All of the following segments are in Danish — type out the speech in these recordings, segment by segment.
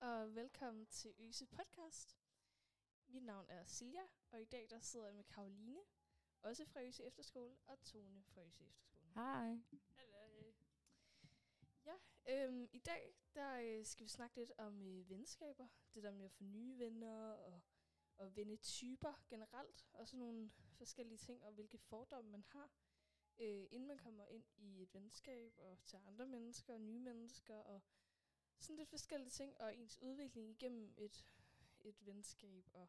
og velkommen til Øse Podcast. Mit navn er Silja, og i dag der sidder jeg med Karoline, også fra Øse Efterskole, og Tone fra Øse Efterskole. Hej. Hallo. Ja, øhm, i dag der øh, skal vi snakke lidt om øh, venskaber. Det der med at få nye venner og, og vennetyper generelt. Og sådan nogle forskellige ting, og hvilke fordomme man har, øh, inden man kommer ind i et venskab og til andre mennesker og nye mennesker. Og sådan lidt forskellige ting, og ens udvikling igennem et, et venskab, og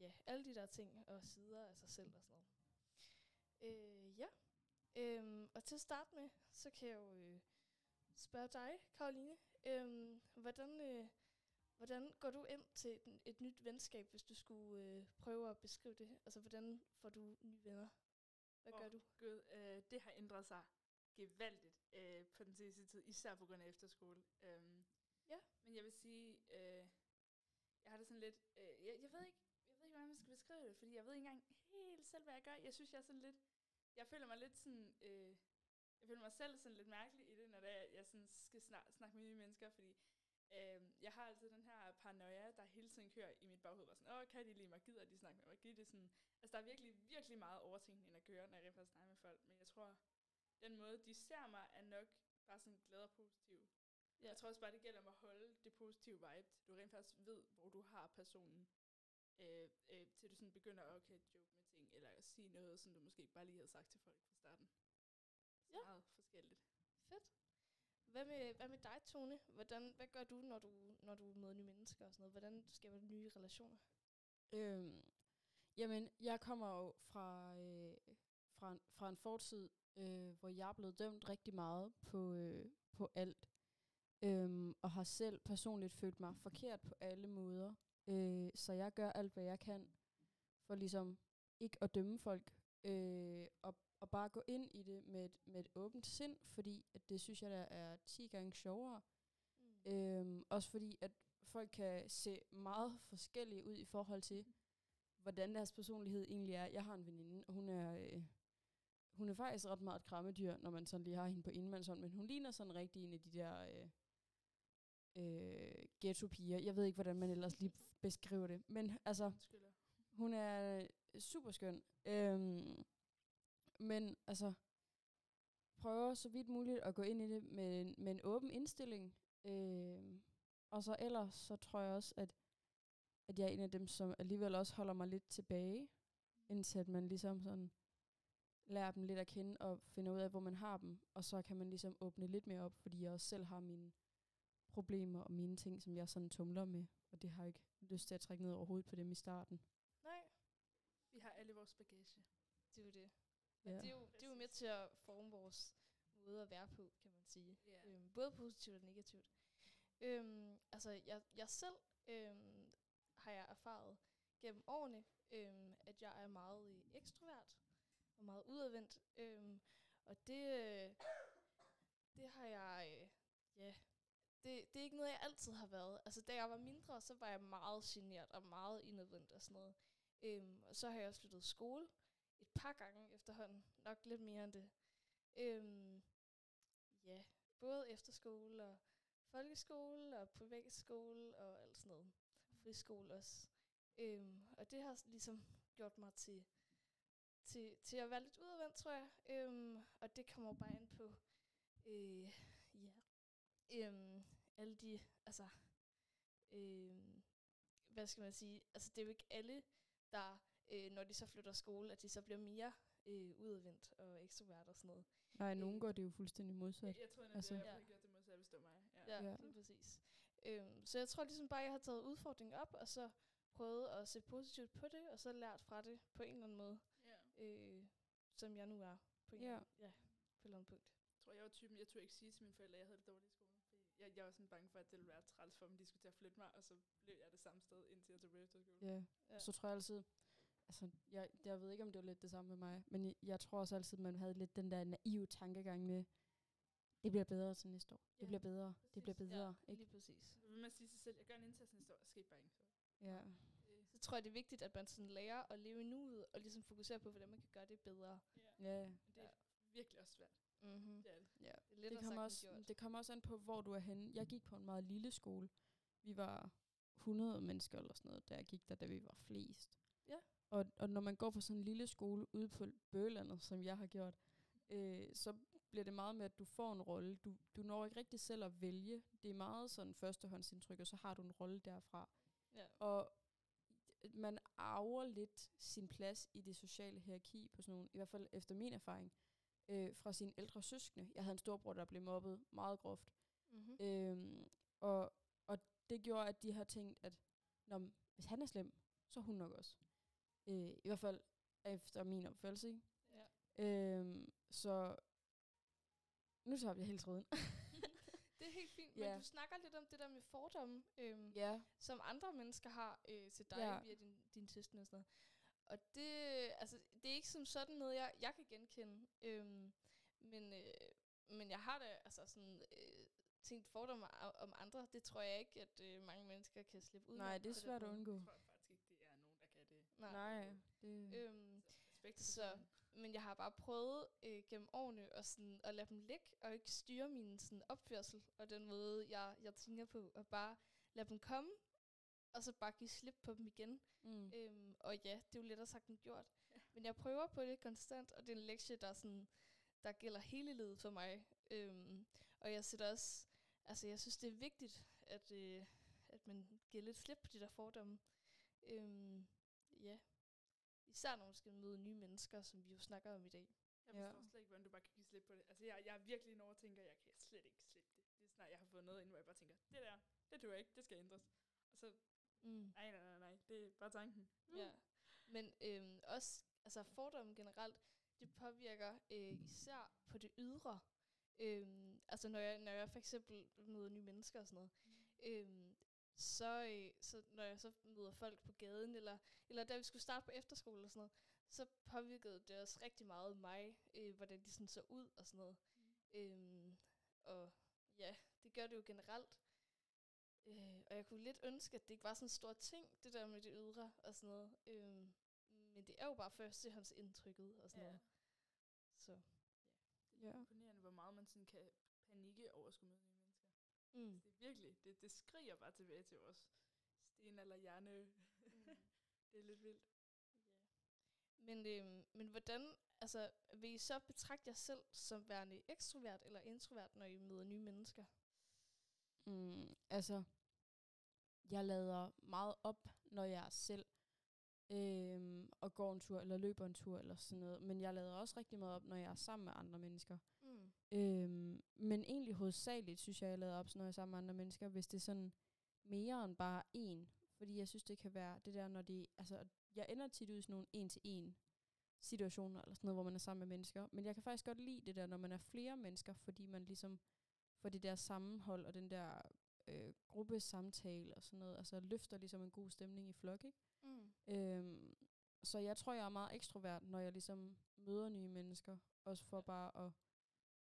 ja, alle de der ting og sider af sig selv og sådan noget. Øh, ja, øhm, og til at starte med, så kan jeg jo øh, spørge dig, Karoline, øhm, hvordan, øh, hvordan går du ind til et, et nyt venskab, hvis du skulle øh, prøve at beskrive det? Altså, hvordan får du nye venner? Hvad gør Åh, du? Gud, øh, det har ændret sig gevaldigt øh, på den sidste tid, især på grund af efterskole. Øhm, Ja. Men jeg vil sige, øh, jeg har det sådan lidt, øh, jeg, jeg ved ikke, jeg ved ikke, hvordan man skal beskrive det, fordi jeg ved ikke engang helt selv, hvad jeg gør. Jeg synes, jeg er sådan lidt, jeg føler mig lidt sådan, øh, jeg føler mig selv sådan lidt mærkelig i det, når det er, jeg sådan skal snak, snakke med nye mennesker, fordi øh, jeg har altid den her paranoia, der hele tiden kører i mit baghoved, og sådan, åh, kan de lide mig, gider de snakke med mig, gider de sådan, altså der er virkelig, virkelig meget overtænkning at gøre, når jeg rent faktisk snakker med folk, men jeg tror, den måde, de ser mig, er nok bare sådan glad og positiv. Ja. Jeg tror også bare, det gælder om at holde det positive vibe, du rent faktisk ved, hvor du har personen, øh, øh, til du sådan begynder at okay, joke med ting, eller at sige noget, som du måske bare lige havde sagt til folk fra starten. Så Ja. meget forskelligt. Fedt. Hvad med, hvad med dig, Tone? Hvordan, hvad gør du, når du, når du møder nye mennesker og sådan noget? Hvordan skaber du nye relationer? Øhm, jamen, jeg kommer jo fra, øh, fra, en, fra en fortid, øh, hvor jeg er blevet dømt rigtig meget på, øh, på alt. Øhm, og har selv personligt følt mig forkert på alle måder. Øh, så jeg gør alt, hvad jeg kan, for ligesom ikke at dømme folk. Øh, og, og bare gå ind i det med et, med et åbent sind, fordi at det synes jeg, der er 10 gange sjovere. Mm. Øhm, også fordi, at folk kan se meget forskellige ud i forhold til, hvordan deres personlighed egentlig er. Jeg har en veninde, og hun er, øh, hun er faktisk ret meget et krammedyr, når man sådan lige har hende på indmandshånd, men hun ligner sådan rigtig en af de der øh, øh, ghetto-piger. Jeg ved ikke, hvordan man ellers lige beskriver det. Men altså, hun er super skøn. Øhm, men altså, prøver så vidt muligt at gå ind i det med, en- med en åben indstilling. Øhm, og så ellers, så tror jeg også, at, at jeg er en af dem, som alligevel også holder mig lidt tilbage, indtil at man ligesom sådan lærer dem lidt at kende og finder ud af, hvor man har dem. Og så kan man ligesom åbne lidt mere op, fordi jeg også selv har mine problemer og mine ting, som jeg sådan tumler med. Og det har jeg ikke lyst til at trække ned over hovedet på dem i starten. Nej, Vi har alle vores bagage. det er jo det. Ja. Det, er jo, det er jo med til at forme vores måde at være på, kan man sige. Ja. Øhm, både positivt og negativt. Øhm, altså, jeg, jeg selv øhm, har jeg erfaret gennem årene, øhm, at jeg er meget øh, ekstrovert og meget udadvendt. Øhm, og det, øh, det har jeg, øh, ja, det, det er ikke noget, jeg altid har været. Altså, da jeg var mindre, så var jeg meget genert og meget indadvendt og sådan noget. Øhm, og så har jeg også flyttet skole et par gange efterhånden. Nok lidt mere end det. Øhm, ja, både efterskole og folkeskole og privatskole og alt sådan noget. Friskole også. Øhm, og det har ligesom gjort mig til, til, til at være lidt udadvendt, tror jeg. Øhm, og det kommer bare ind på, øh, øhm, alle de, altså, øhm, hvad skal man sige, altså det er jo ikke alle, der, øh, når de så flytter skole, at de så bliver mere øh, udadvendt og ekstrovert og sådan noget. Nej, nogen Øh, går det jo fuldstændig modsat. Jeg, jeg tror, at Altså- jeg Ja. har gjort det modsatte, hvis det var mig. Ja. Ja, Ja. lige præcis. Øhm, så jeg tror ligesom bare, jeg har taget udfordringen op, og så prøvet at se positivt på det, og så lært fra det på en eller anden måde, ja. øh, som jeg nu er på en Ja. ja. ja, på et eller andet punkt. Jeg tror, jeg var typen, jeg turde ikke sige til mine forældre, at jeg havde det dårligt i skolen. Jeg, jeg var sådan bange for, at det ville være træls for dem, de skulle til at flytte mig, og så blev jeg det samme sted, indtil jeg tog på efterskole. Ja. Ja. Så tror jeg altid, altså, jeg, jeg ved ikke, om det var lidt det samme med mig, men jeg, jeg tror også altid, man havde lidt den der naive tankegang med, det bliver bedre til næste år. Det Ja, bliver bedre. Det bliver præcis. bedre. ja, ikke? lige præcis. Så vil man sige sig selv, jeg gør en indsats næste år, og skete bare ikke. Så. Ja. Så tror jeg, det er vigtigt, at man sådan lærer at leve i nuet, og ligesom fokusere på, hvordan man kan gøre det bedre. ja. Ja. Men det er virkelig også svært. Mm-hmm. Det det. ja. Det er Det kommer, også, gjort. det kommer også an på, hvor du er henne. Jeg gik på en meget lille skole, vi var 100 mennesker eller sådan noget, der gik der, da vi var flest. Ja. Og, og når man går på sådan en lille skole ude på Bøgelandet, som jeg har gjort, øh, så bliver det meget med, at du får en rolle. Du, du når ikke rigtig selv at vælge. Det er meget sådan førstehåndsindtryk, og så har du en rolle derfra. Ja. Og man arver lidt sin plads i det sociale hierarki på sådan nogle, i hvert fald efter min erfaring, øh, fra sine ældre søskende. Jeg havde en storbror, der blev mobbet meget groft. Mm-hmm. Øhm, og, og det gjorde, at de har tænkt, at når, hvis han er slem, så er hun nok også. Øh, I hvert fald efter min opfattelse. Ikke? Ja. Øhm, så nu tager vi helt tråden. Det er helt fint, Ja. men du snakker lidt om det der med fordomme, øhm, ja, som andre mennesker har øh, til dig Ja. via din, din søskende og sådan noget. Og det, altså, det er ikke som sådan noget, jeg, jeg kan genkende. Øhm, men, øh, men jeg har da altså sådan, øh, tænkt fordomme om andre. Det tror jeg ikke, at øh, mange mennesker kan slippe ud nej, det er svært at undgå. Jeg tror faktisk ikke, det er nogen, der kan det. Nej. Nej, det, Øhm, så, sådan. men jeg har bare prøvet øh, gennem årene at, sådan, at lade dem ligge, og ikke styre min sådan, opførsel, og den måde, jeg, jeg tænker på, og bare lade dem komme, og så bare give slip på dem igen. mm. Øhm, og ja, det er jo lettere sagt end gjort. Men jeg prøver på det konstant, og det er en lektie, der, sådan, der gælder hele livet for mig. Øhm, og jeg sætter også, altså jeg synes, det er vigtigt, at, øh, at man giver lidt slip på de der fordomme. Øhm, ja. Især når man skal møde nye mennesker, som vi jo snakker om i dag. Jeg Ja. forstår slet ikke, hvordan du bare kan give slip på det. Altså, jeg, jeg er virkelig en overtænker, jeg kan slet ikke slippe det. Det er snart, jeg har fået noget ind, hvor jeg bare tænker, det der, det tror jeg ikke, det skal ændres. Og så, Mm. nej, nej, nej, nej, det er bare tanken. Ja. Men øhm, også, altså fordomme generelt, det påvirker øh, især på det ydre. Øhm, altså når jeg, når jeg for eksempel møder nye mennesker og sådan noget, øhm, så, øh, så når jeg så møder folk på gaden, eller, eller da vi skulle starte på efterskole og sådan noget, så påvirkede det også rigtig meget mig, øh, hvordan de sådan så ud og sådan noget. Øhm, og ja, det gør det jo generelt. Øh, og jeg kunne lidt ønske, at det ikke var sådan en stor ting, det der med det ydre og sådan noget. Øhm, men det er jo bare førstehåndsindtrykket og sådan Ja. noget. Så, Det er Ja. imponerende, hvor meget man sådan kan panikke over at skulle møde nye mennesker. mm. Det er virkelig, det, det skriger bare tilbage til vores sten eller hjerne. det er lidt vildt. Men, øhm, men hvordan, altså, vil I så betragte jer selv som værende ekstrovert eller introvert, når I møder nye mennesker? Mm, altså, jeg lader meget op, når jeg er selv øhm, og går en tur, eller løber en tur, eller sådan noget. Men jeg lader også rigtig meget op, når jeg er sammen med andre mennesker. Mm. Øhm, men egentlig hovedsageligt synes jeg, jeg lader op, når jeg er sammen med andre mennesker, hvis det er sådan mere end bare en. Fordi jeg synes, det kan være det der, når de... Altså, jeg ender tit ud i sådan nogle en-til-en situationer, eller sådan noget, hvor man er sammen med mennesker. Men jeg kan faktisk godt lide det der, når man er flere mennesker, fordi man ligesom får det der sammenhold, og den der øh, gruppesamtale og sådan noget. Altså løfter ligesom en god stemning i flok, ikke? Mm. Øhm, så jeg tror, jeg er meget ekstrovert, når jeg ligesom møder nye mennesker. Også for bare at,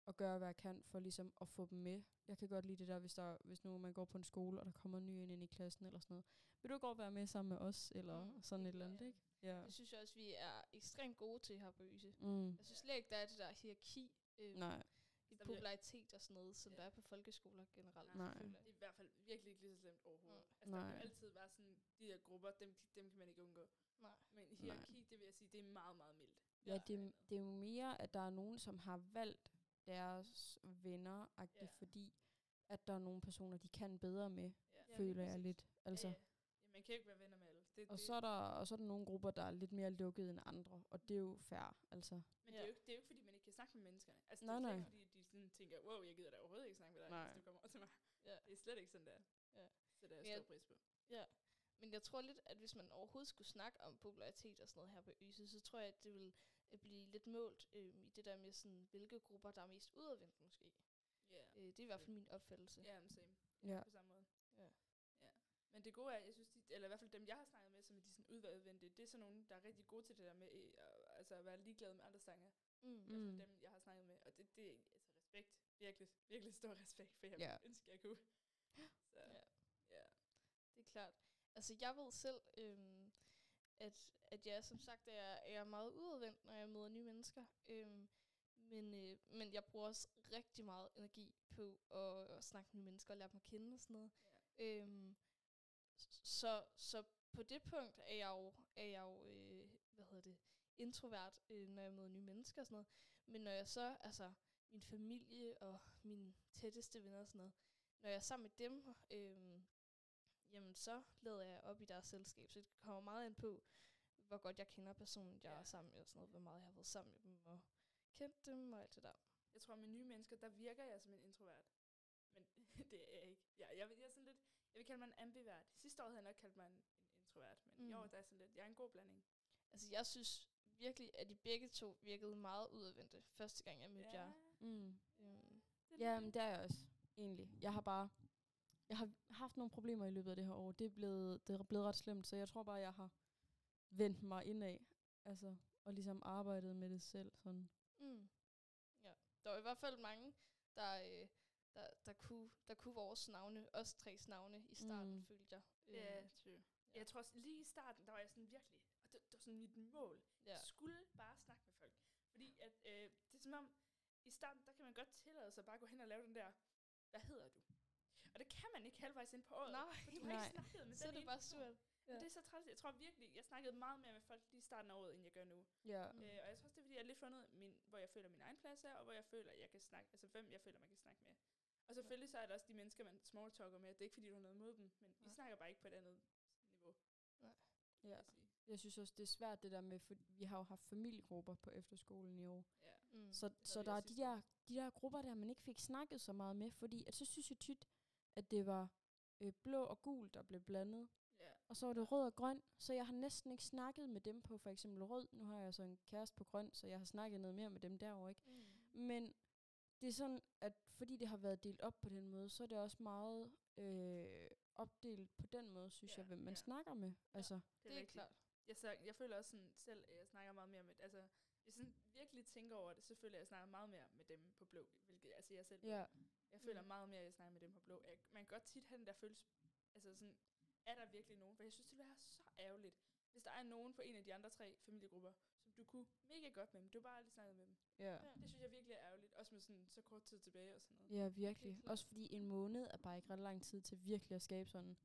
at gøre, hvad jeg kan for ligesom at få dem med. Jeg kan godt lide det der, hvis, der, hvis nu man går på en skole, og der kommer en ny ind, ind i klassen eller sådan noget. Vil du godt være med sammen med os, eller Mm, sådan et eller andet, ikke? Ja. Det synes jeg også, vi er ekstremt gode til her på Yse. Mm. Jeg synes slet ikke, der er det der hierarki øh, Nej. I Der popularitet og sådan noget, som Ja. der er på folkeskoler generelt. Nej. Det er i hvert fald virkelig ikke lige så slemt overhovedet. Mm. Altså, der Nej. vil altid være sådan, de der grupper, dem, dem kan man ikke undgå. Nej. Men hierarki, det vil jeg sige, det er meget, meget mildt. Ja, det, det er jo mere, at der er nogen, som har valgt deres venner, Ja. ja. fordi at der er nogle personer, de kan bedre med, Ja. Ja, føler lige jeg lidt. Altså. Ja, ja. ja, man kan jo ikke være venner med alle. Det, Og det, så, er der, og så er der nogle grupper, der er lidt mere lukkede end andre, og det er jo fair, altså. Men det, er jo ikke, det er jo ikke, fordi man ikke kan snakke med menneskerne. Altså, Nej, det er nej. ikke, fordi sådan tænker, wow, jeg gider da overhovedet ikke snakke med dig, Nej. hvis du kommer over til mig. Ja. Det er slet ikke sådan der. Ja. Så det er jeg Ja. stor pris på. Men jeg tror lidt, at hvis man overhovedet skulle snakke om popularitet og sådan noget her på Yse, så tror jeg, at det vil øh, blive lidt målt øh, i det der med, sådan, hvilke grupper, der er mest udadvendt måske. Ja. Øh, det er i hvert fald min opfattelse. Ja, men same. Ja. På samme måde. Ja. ja. Men det gode er, jeg synes, de, eller i hvert fald dem, jeg har snakket med, som er de sådan udadvendte, det er sådan nogen, der er rigtig gode til det der med øh, at, altså at være ligeglad med andres tanker. Mm. I hvert fald Mm. dem, jeg har snakket med. Og det, det er altså respekt. Virkelig, virkelig stor respekt for, jeg Ja. yeah. ønsker, jeg kunne. Så, Ja. ja. Det er klart. Altså, jeg ved selv, øhm, at, at jeg som sagt er, er meget udadvendt, når jeg møder nye mennesker. Øhm, men, øh, men jeg bruger også rigtig meget energi på at, at snakke med nye mennesker og lære dem at kende og sådan noget. Øhm, så, så på det punkt er jeg jo, er jeg jo øh, hvad hedder det, introvert, øh, når jeg møder nye mennesker og sådan noget. Men når jeg så, altså min familie og mine tætteste venner og sådan noget, når jeg er sammen med dem, øh, jamen så lader jeg op i deres selskab. Så det kommer meget ind på, hvor godt jeg kender personen, jeg Ja. er sammen med og sådan noget, hvor meget jeg har været sammen med dem og kendt dem og alt det der. Jeg tror, med nye mennesker, der virker jeg som en introvert. Men det er jeg ikke. Jeg, jeg, jeg, er sådan lidt, jeg vil kalde mig en ambivert. Sidste år havde jeg nok kaldt mig en, en introvert, men mm. i år der er sådan lidt, jeg er en god blanding. Altså jeg synes virkelig, at de begge to virkede meget udadvendte, første gang jeg mødte jer. Mm. Øhm, det er Ja, men det er jeg også, egentlig. Jeg har bare... Jeg har haft nogle problemer i løbet af det her år. Det er blevet, det er blevet ret slemt, så jeg tror bare, jeg har vendt mig indad. Altså, og ligesom arbejdet med det selv. Sådan. Mm. Ja. Der var i hvert fald mange, der, øh, der, der, kunne, der kunne vores navne, os tres navne i starten, Mm. følte jeg. Ja, Øhm, true. Jeg tror også, lige i starten, der var jeg sådan virkelig, det, det var sådan mit mål. ja. Jeg skulle bare snakke med folk. Fordi at, øh, det er som om, i starten, der kan man godt tillade sig bare at gå hen og lave den der, hvad hedder du? Og det kan man ikke halvvejs ind på året. Nej. For du har Nej. ikke snakket med Så er den det bare surt. Men Ja. det er så træls. Jeg tror virkelig, jeg snakkede meget mere med folk lige i starten af året, end jeg gør nu. Ja. Øh, og jeg tror også, det er, fordi jeg har lidt fundet, min, hvor jeg føler min egen plads er, og hvor jeg føler, jeg kan snakke, altså hvem jeg føler, man kan snakke med. Og selvfølgelig så er der også de mennesker, man smalltalker med. Det er ikke, fordi du har noget imod dem, men vi Nej. snakker bare ikke på et andet niveau, ja. Jeg synes også, det er svært det der med, for vi har jo haft familiegrupper på efterskolen i år. Ja. Mm. Så, så der er de år. der, de der grupper der, man ikke fik snakket så meget med, fordi at så synes jeg tit, at det var øh, blå og gul, der blev blandet. Ja. Og så var det rød og grøn, så jeg har næsten ikke snakket med dem på for eksempel rød. Nu har jeg så en kæreste på grøn, så jeg har snakket noget mere med dem derovre, ikke? Mm. Men det er sådan, at fordi det har været delt op på den måde, så er det også meget øh, opdelt på den måde, synes Ja, jeg, hvem man ja. snakker med. Altså, Det er rigtigt. klart. Jeg, så, jeg føler også sådan selv, at jeg snakker meget mere med, altså, hvis jeg sådan virkelig tænker over det, så føler jeg, at jeg snakker meget mere med dem på blå, hvilket altså jeg selv ja, Jeg føler Mm. meget mere, at jeg snakker med dem på blå. Jeg, man kan godt tit have den der følelse, altså sådan, er der virkelig nogen? For jeg synes, det ville være så ærgerligt, hvis der er nogen på en af de andre tre familiegrupper, som du kunne mega godt med, men du har bare aldrig snakket med dem. ja. Ja. Det synes jeg virkelig er ærgerligt, også med sådan så kort tid tilbage og sådan noget. Ja, virkelig. Også fordi en måned er bare ikke ret lang tid til virkelig at skabe sådan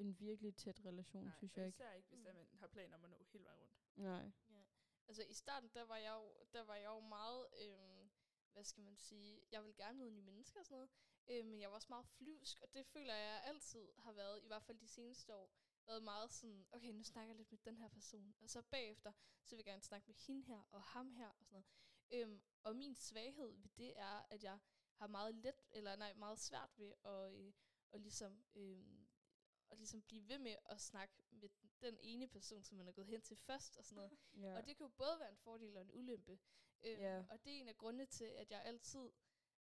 en virkelig tæt relation, Nej, synes jeg ikke. især ikke, hvis Mm. der man har planer om at nå hele vejen rundt. Nej. Ja. Altså i starten, der var jeg jo, der var jeg jo meget, øhm, hvad skal man sige, jeg vil gerne møde nye mennesker og sådan noget, øh, men jeg var også meget flyvsk, og det føler jeg altid har været, i hvert fald de seneste år, været meget sådan, okay, nu snakker jeg lidt med den her person, og så bagefter, så vil jeg gerne snakke med hende her, og ham her, og sådan noget. Øhm, og min svaghed ved det er, at jeg har meget let, eller nej, meget svært ved at, øh, at ligesom, øh, at ligesom blive ved med at snakke med den ene person, som man er gået hen til først, og sådan noget. Ja. Og det kan jo både være en fordel og en ulempe. Øhm, Ja. Og det er en af grundene til, at jeg altid,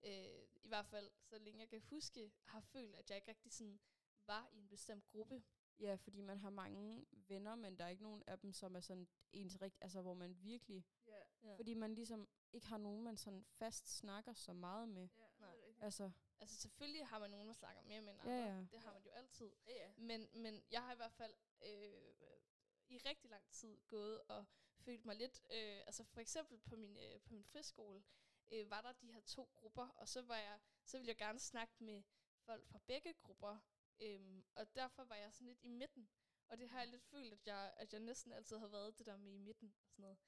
øh, i hvert fald så længe jeg kan huske, har følt, at jeg ikke rigtig sådan var i en bestemt gruppe. ja, fordi man har mange venner, men der er ikke nogen af dem, som er sådan ens rigt, altså hvor man virkelig, Ja, Ja. fordi man ligesom ikke har nogen, man sådan fast snakker så meget med. rigtigt. Altså, Altså selvfølgelig har man nogen, der snakker mere med end Ja, andre. ja. Det har man jo altid. Ja, ja. Men, men jeg har i hvert fald øh, i rigtig lang tid gået og følt mig lidt... Øh, altså for eksempel på min, øh, på min friskole øh, var der de her to grupper, og så, var jeg, så ville jeg gerne snakke med folk fra begge grupper. Øhm, og derfor var jeg sådan lidt i midten. Og det har jeg lidt følt, at jeg, at jeg næsten altid har været det der med i midten og sådan noget.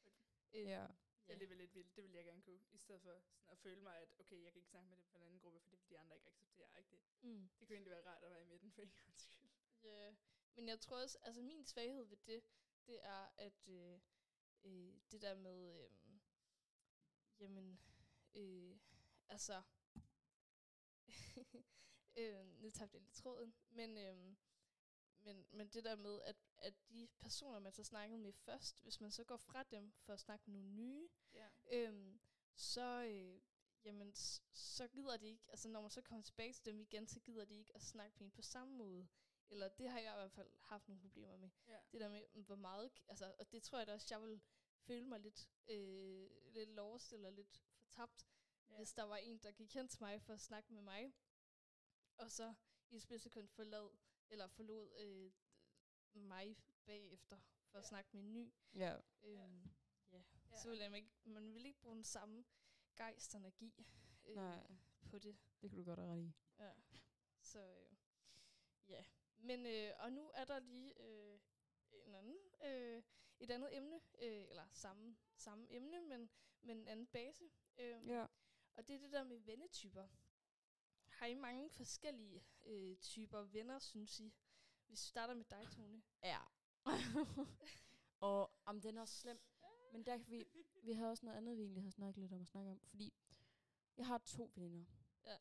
Øh, ja. Det er alligevel lidt vildt. Det vil jeg gerne kunne. I stedet for sådan at føle mig, at okay, jeg kan ikke snakke med det på en anden gruppe, for det vil de andre ikke acceptere. Ikke det? Mm. det kunne egentlig være rart at være i midten for en gang skyld. Ja, men jeg tror også, altså min svaghed ved det, det er, at øh, øh, det der med, øh, jamen, øh, altså, øh, nu tabte jeg lidt tråden, men, øh, men, men det der med, at, at de personer, man så snakkede med først, hvis man så går fra dem for at snakke med nogle nye, Ja. øhm, så, øh, jamen, så gider de ikke, altså når man så kommer tilbage til dem igen, så gider de ikke at snakke med en på samme måde. Eller det har jeg i hvert fald haft nogle problemer med. ja. Det der med, mm, hvor meget, altså, og det tror jeg da også, jeg vil føle mig lidt, øh, lidt lost eller lidt fortabt, Ja. hvis der var en, der gik hen til mig for at snakke med mig, og så i et splitsekund forlod, eller forlod øh, mig bagefter for at Ja. snakke med en ny. Ja. Øhm, ja. Ja. Så vil jeg ikke, man vil ikke bruge den samme gejst og energi øh, Nej, på det. det kan du godt have ret i. Ja. Så øh, Ja, men øh, og nu er der lige øh, en anden, øh, et andet emne, øh, eller samme, samme emne, men, men en anden base. Øh, Ja. Og det er det der med vennetyper. Har I mange forskellige øh, typer venner, synes I? Hvis vi starter med dig, Tone. Ja. og om den er også slem. Men der kan vi, vi havde også noget andet, vi egentlig havde snakket lidt om at snakke om. Fordi jeg har to veninder. Ja.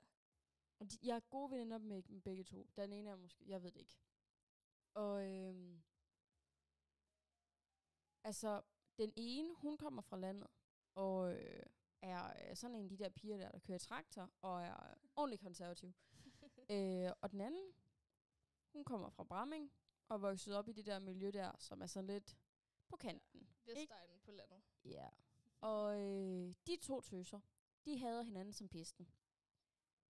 Og de, jeg er gode veninder med dem begge to. Den ene er måske, jeg ved det ikke. Og øhm, altså, den ene, hun kommer fra landet. Og øh, er øh, sådan en af de der piger der, der kører traktor. Og er ordentligt konservativ. øh, og den anden, hun kommer fra Bramming. Og vokset op i det der miljø der, som er sådan lidt på kanten. Vestegnen på landet. Ja. Og øh, de to tøser, de hader hinanden som pesten.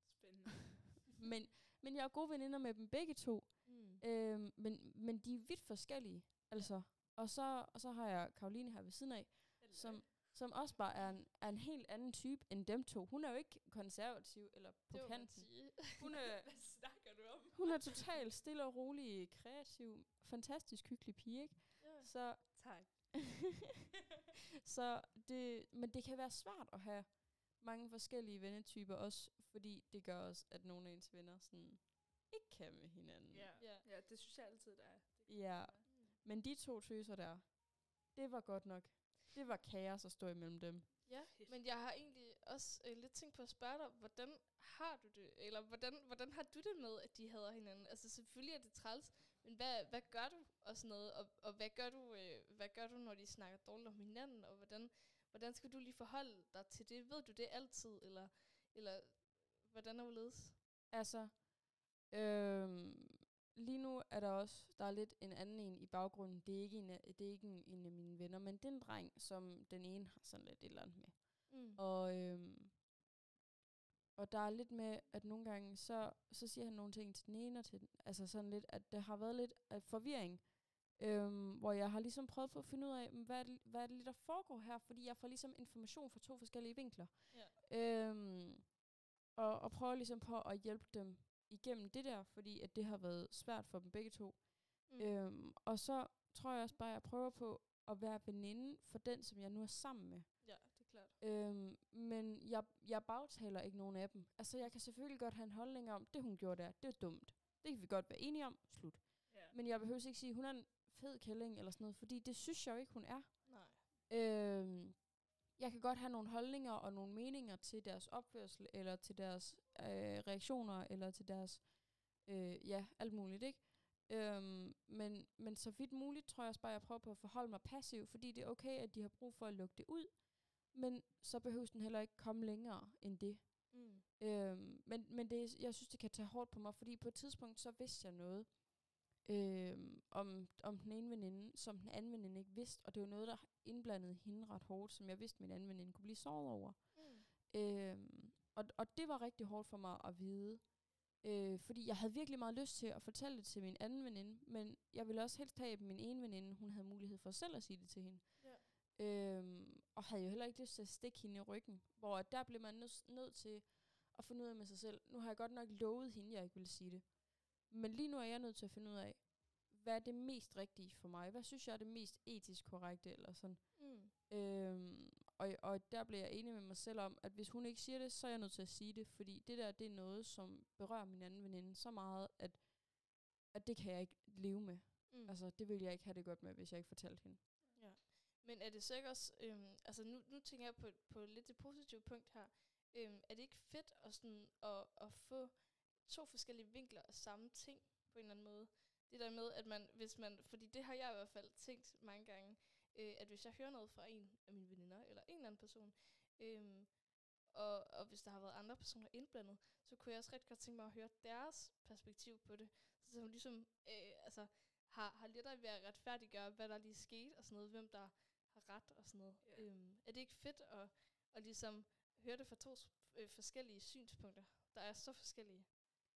Spændende. Men, men jeg er gode veninder med dem begge to. Mm. Øhm, men, men de er vidt forskellige. Altså. Og så, og så har jeg Karoline her ved siden af, som, som også bare er en, er en helt anden type end dem to. Hun er jo ikke konservativ eller på Det kanten. sige. Hun er, Hvad snakker du om? hun er totalt stille og rolig, kreativ, fantastisk hyggelig pige, ikke? Ja. Så, Tak. så det, men det kan være svært at have mange forskellige vennetyper også, fordi det gør også, at nogle af ens venner sådan ikke kan med hinanden. Ja. Ja. ja, det synes jeg altid, der er. Det Ja, men de to tøser der, det var godt nok. Det var kaos at stå imellem dem. Ja, men jeg har egentlig også øh, lidt tænkt på at spørge dig, hvordan har du det, eller hvordan, hvordan har du det med, at de hader hinanden? Altså selvfølgelig er det træls, men hvad, hvad gør du og sådan noget, og, og hvad, gør du, øh, hvad gør du, når de snakker dårligt om hinanden, og hvordan, hvordan skal du lige forholde dig til det? Ved du det altid, eller, eller hvordan er hvorledes? Altså, øhm, lige nu er der også, der er lidt en anden en i baggrunden. Det er ikke en af, det er ikke en, en af mine venner, men det er en dreng, som den ene har sådan lidt et eller andet med. Mm. Og, øhm, og der er lidt med, at nogle gange, så, så siger han nogle ting til den ene, og til den, altså sådan lidt, at der har været lidt af forvirring. Øhm, hvor jeg har ligesom prøvet på at finde ud af, hvad er, det, hvad er det lige, der foregår her, fordi jeg får ligesom information fra to forskellige vinkler. Ja. Øhm, og, og prøver ligesom på at hjælpe dem igennem det der, fordi at det har været svært for dem begge to. Mm. Øhm, og så tror jeg også bare, at jeg prøver på at være veninde for den, som jeg nu er sammen med. Ja, det er klart. Øhm, men jeg, jeg bagtaler ikke nogen af dem. Altså, jeg kan selvfølgelig godt have en holdning om, det hun gjorde der, det er dumt. Det kan vi godt være enige om. Slut. Ja. Men jeg behøver ikke sige, hun er en fed kælling eller sådan noget, fordi det synes jeg jo ikke, hun er. Nej. Øhm, jeg kan godt have nogle holdninger og nogle meninger til deres opførsel, eller til deres øh, reaktioner, eller til deres, øh, ja, alt muligt, ikke? Øhm, men, men så vidt muligt, tror jeg også bare, jeg prøver på at forholde mig passiv, fordi det er okay, at de har brug for at lukke det ud, men så behøver den heller ikke komme længere end det. Mm. Øhm, men men det, jeg synes, det kan tage hårdt på mig, fordi på et tidspunkt, så vidste jeg noget øhm, om, om den ene veninde, som den anden veninde ikke vidste, og det var noget, der indblandede hende ret hårdt, som jeg vidste, min anden veninde kunne blive såret over. Mm. Øhm, og, og det var rigtig hårdt for mig at vide, øh, fordi jeg havde virkelig meget lyst til at fortælle det til min anden veninde, men jeg ville også helst have, at min ene veninde, hun havde mulighed for selv at sige det til hende. Ja. Øhm, og havde jo heller ikke lyst til at stikke hende i ryggen, hvor der blev man nødt nødt til at finde ud af med sig selv. Nu har jeg godt nok lovet hende, jeg ikke ville sige det. Men lige nu er jeg nødt til at finde ud af, hvad er det mest rigtige for mig? Hvad synes jeg er det mest etisk korrekte? Eller sådan. Mm. Øhm, og, og der blev jeg enig med mig selv om, at hvis hun ikke siger det, så er jeg nødt til at sige det. Fordi det der, det er noget, som berører min anden veninde så meget, at, at det kan jeg ikke leve med. Mm. Altså, det ville jeg ikke have det godt med, hvis jeg ikke fortalte hende. Ja. Men er det så ikke også, øhm, altså nu, nu tænker jeg på, på lidt det positive punkt her, øhm, er det ikke fedt at, sådan, at, at få to forskellige vinkler af samme ting på en eller anden måde? Det der med, at man, hvis man, fordi det har jeg i hvert fald tænkt mange gange, øh, at hvis jeg hører noget fra en af mine veninder, en eller anden person, øhm, og, og hvis der har været andre personer indblandet, så kunne jeg også rigtig godt tænke mig at høre deres perspektiv på det. Så hun ligesom, øh, altså, har, har lettere ved at retfærdiggøre, hvad der lige skete, og sådan noget, hvem der har ret og sådan noget. Ja. Øhm, er det ikke fedt at, at ligesom høre det fra to øh, forskellige synspunkter, der er så forskellige?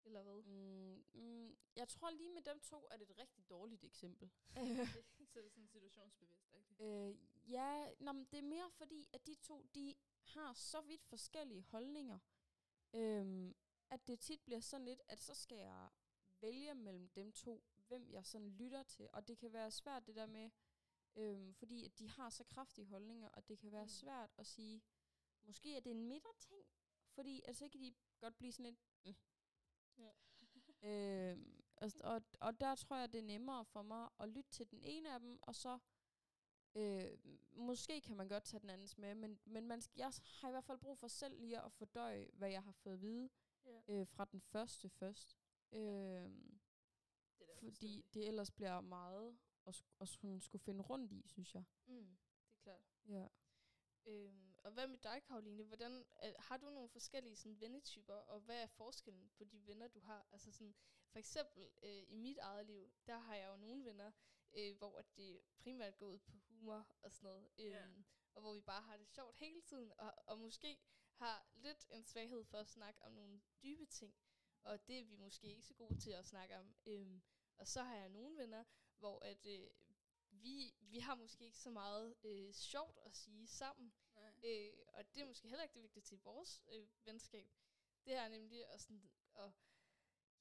Eller hvad? Mm, mm, jeg tror lige med dem to er det et rigtig dårligt eksempel. så er det sådan situationsbevidst, ikke? Øh, ja, nå, men det er mere fordi, at de to, de har så vidt forskellige holdninger, øhm, at det tit bliver sådan lidt, at så skal jeg vælge mellem dem to, hvem jeg sådan lytter til. Og det kan være svært det der med, øhm, fordi at de har så kraftige holdninger, og det kan være Mm. mm. svært at sige, måske er det en midterting, fordi altså så kan de godt blive sådan lidt, mm. Ja. øhm, og, og, og der tror jeg, det er nemmere for mig at lytte til den ene af dem, og så øh, måske kan man godt tage den andens med, men, men man skal, jeg har i hvert fald brug for selv lige at fordøje, hvad jeg har fået at vide Ja. øh, fra den første først. Øh, Det er da fordi det ellers bliver meget at, at skulle finde rundt i, synes jeg. Mm, det er klart. Ja. Øhm, og hvad med dig, Karoline? Hvordan, øh, har du nogle forskellige sådan, vennetyper, og hvad er forskellen på de venner, du har? Altså sådan, for eksempel øh, i mit eget liv, der har jeg jo nogle venner, øh, hvor det primært går ud på humor og sådan noget. Øhm, Ja. Og hvor vi bare har det sjovt hele tiden, og, og måske har lidt en svaghed for at snakke om nogle dybe ting. Og det er vi måske ikke så gode til at snakke om. Øhm, og så har jeg nogle venner, hvor at, øh, vi, vi har måske ikke så meget øh, sjovt at sige sammen. Nej. Øh, og det er måske heller ikke det vigtigste i vores øh, venskab. Det er nemlig at, sådan, at,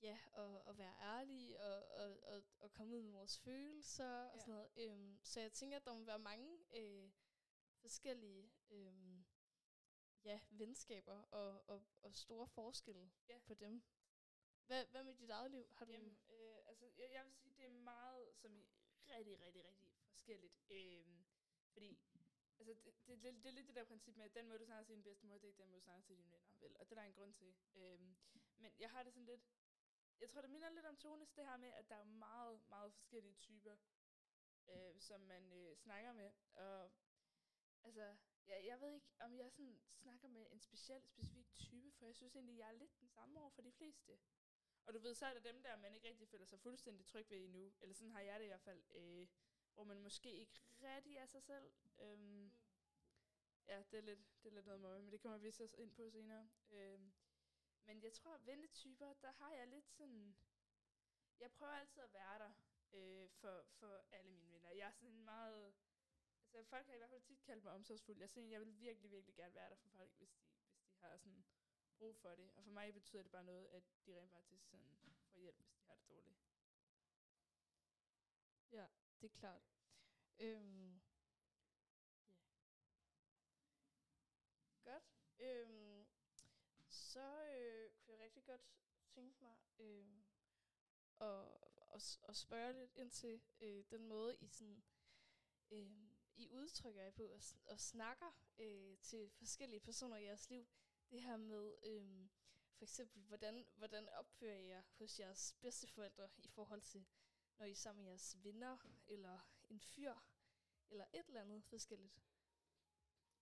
ja, at, at være ærlig og, og, og, og komme ud med vores følelser og Ja. sådan noget. Øhm, så jeg tænker, at der må være mange øh, forskellige øh, ja, venskaber og, og, og store forskelle Ja. på dem. Hvad, hvad med dit eget liv? Har du Jamen, øh, altså, jeg, jeg vil sige, det er meget, som i rigtig, rigtig, rigtig forskelligt. Øhm, fordi, altså, det, det, det, det er lidt det der princip med, at den måde, du snakker til din bedstemor, det er ikke den måde, du snakker til dine venner, vel? Og det er der en grund til. Øhm, men jeg har det sådan lidt, jeg tror, det minder lidt om Tones, det her med, at der er meget, meget forskellige typer, øh, som man øh, snakker med. Og altså, ja, jeg ved ikke, om jeg sådan snakker med en speciel, specifik type, for jeg synes egentlig, jeg er lidt den samme over for de fleste. Og du ved, så er der dem der, man ikke rigtig føler sig fuldstændig tryg ved endnu. Eller sådan har jeg det i hvert fald. Øh, hvor man måske ikke rigtig er sig selv. Øhm, ja, det er, lidt, det er lidt noget med, men det kommer vi så ind på senere. Øhm, men jeg tror, vennetyper, der har jeg lidt sådan... Jeg prøver altid at være der øh, for, for alle mine venner. Jeg er sådan meget... Altså, folk har i hvert fald tit kaldt mig omsorgsfuld. Jeg, sådan, jeg vil virkelig, virkelig gerne være der for folk, hvis de, hvis de har sådan brug for det. Og for mig betyder det bare noget, at de rent faktisk sådan får hjælp, hvis de har det dårligt. Ja, det er klart. Øhm, ja. Godt. Øhm, så øh, kunne jeg rigtig godt tænke mig øh, at, at, at spørge lidt ind til øh, den måde, I sådan øh, I udtrykker jer på og, og snakker øh, til forskellige personer i jeres liv. Det her med øh, for eksempel, hvordan, hvordan opfører I jer hos jeres bedsteforældre i forhold til når I er sammen med jeres venner, eller en fyr, eller et eller andet forskelligt.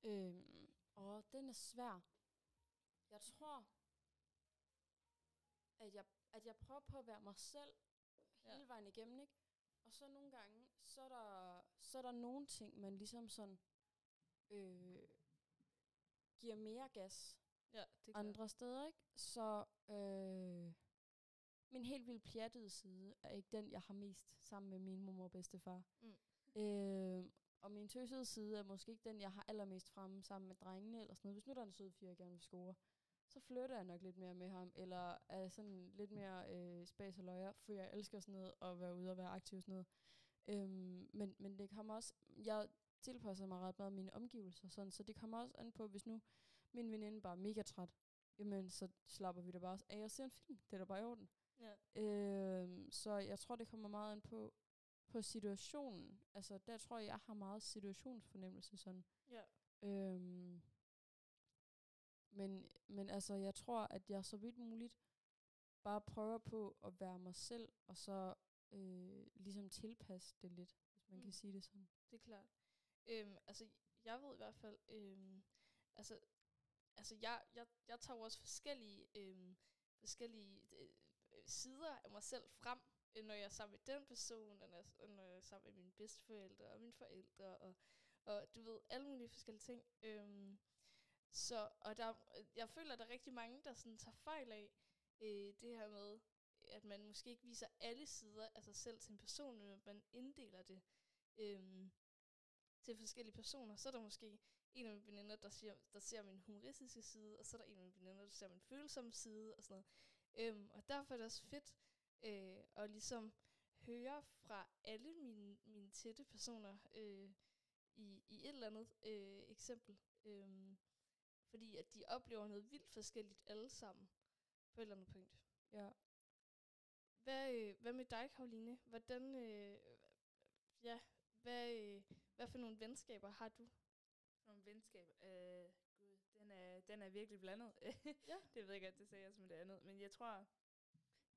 Øhm, og den er svær. Jeg tror, at jeg, at jeg prøver på at være mig selv Ja. hele vejen igennem, ikke? Og så nogle gange, så er der, så er der nogle ting, man ligesom sådan øh, giver mere gas Ja, det klart. andre steder, ikke? Så øh, min helt vildt pjattede side er ikke den, jeg har mest sammen med min mor og bedstefar. Mm. Øh, og min tøsede side er måske ikke den, jeg har allermest fremme sammen med drengene eller sådan noget. Hvis nu der er en sød fyr, jeg gerne vil score, så flytter jeg nok lidt mere med ham, eller er sådan lidt mere øh, spas og løjer, for jeg elsker sådan noget, at være ude og være aktiv og sådan noget. Øhm, men, men det kommer også, jeg tilpasser mig ret meget mine omgivelser, sådan, så det kommer også an på, hvis nu min veninde bare er mega træt, jamen så slapper vi da bare af og ser en film. Det er da bare i orden. Ja. Øhm, så jeg tror, det kommer meget an på, på situationen. Altså, der tror jeg, jeg har meget situationsfornemmelse sådan. Ja. Øhm, men, men altså, jeg tror, at jeg så vidt muligt bare prøver på at være mig selv, og så øh, ligesom tilpasse det lidt, hvis man mm. Kan sige det sådan. Det er klart. Øhm, altså, jeg ved i hvert fald, øhm, altså, altså jeg, jeg, jeg tager jo også forskellige, øhm, forskellige øh, øh, Øh, sider af mig selv frem, når jeg er sammen med den person, og når jeg, er sammen med mine bedsteforældre og mine forældre, og, og du ved, alle mulige forskellige ting. Øhm, så, og der, jeg føler, at der er rigtig mange, der sådan tager fejl af øh, det her med, at man måske ikke viser alle sider af sig selv til en person, men man inddeler det øhm, til forskellige personer. Så er der måske en af mine veninder, der, siger, der ser min humoristiske side, og så er der en af mine veninder, der ser min følsomme side, og sådan noget. Øhm, og derfor er det også fedt, øh, og ligesom høre fra alle mine, mine tætte personer øh, i, i et eller andet øh, eksempel. Øh, fordi at de oplever noget vildt forskelligt alle sammen på et eller andet punkt. Ja. Hvad, øh, hvad med dig, Karoline? Hvordan, øh, ja, hvad, øh, hvad for nogle venskaber har du? Nogle venskaber. Øh, den er, virkelig blandet. Ja. det ved jeg godt, det sagde jeg som det andet. Men jeg tror,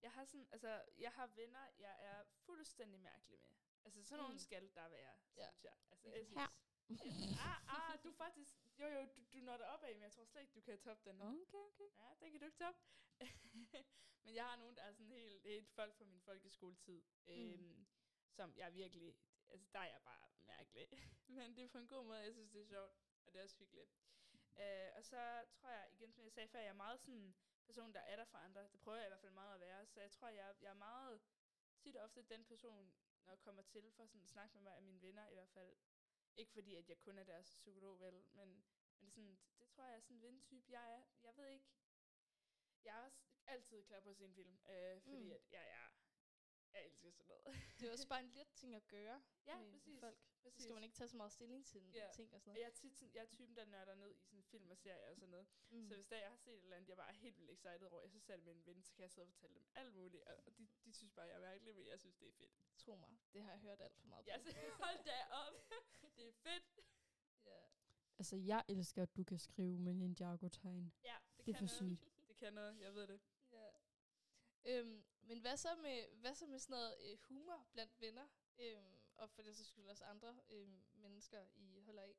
jeg har sådan, altså, jeg har venner, jeg er fuldstændig mærkelig med. Altså, sådan nogle Mm. skal der være, Ja. synes jeg. Altså, jeg synes, ah, ah, du faktisk, jo jo, du, du når op af, men jeg tror slet ikke, du kan toppe den. Okay, okay. Ja, den kan du ikke toppe. men jeg har nogen, der er sådan helt, helt folk fra min folkeskoletid, øhm, som jeg virkelig, altså der er jeg bare mærkelig. men det er på en god måde, jeg synes, det er sjovt, og det er også hyggeligt. Øh, og så tror jeg, igen som jeg sagde før, jeg er meget sådan en person, der er der for andre. Det prøver jeg i hvert fald meget at være. Så jeg tror, jeg, jeg er meget tit og ofte den person, når jeg kommer til for sådan at snakke med mig af mine venner i hvert fald. Ikke fordi, at jeg kun er deres psykolog, vel, men, men sådan, det tror jeg er sådan en ventype. Jeg er, jeg ved ikke, jeg er også altid klar på at se en film, øh, fordi Mm. at jeg, jeg, jeg elsker sådan noget. Det er også bare en let ting at gøre ja, med, præcis. folk. Så skal man ikke tage så meget stilling til Ja. ting og sådan Og noget. jeg er, tit sådan, jeg er typen, der nørder ned i sådan film og serier og sådan noget. Mm. Så hvis der jeg har set et eller andet, jeg bare er helt vildt excited over, jeg så det med en ven, så kan jeg sidde og fortælle dem alt muligt. Og de, de synes bare, jeg er mærkelig, men jeg synes, det er fedt. Tro mig, det har jeg hørt alt for meget på. Jeg så, hold da op. det er fedt. ja. Altså, jeg elsker, at du kan skrive med Ninjago-tegn. Ja, det, Det er kan for noget. sygt. Det kan noget, jeg ved det. Øhm, men hvad så med, hvad så med sådan noget øh, humor blandt venner? Øhm, og for det så skyld også andre øhm, mennesker, I holder af.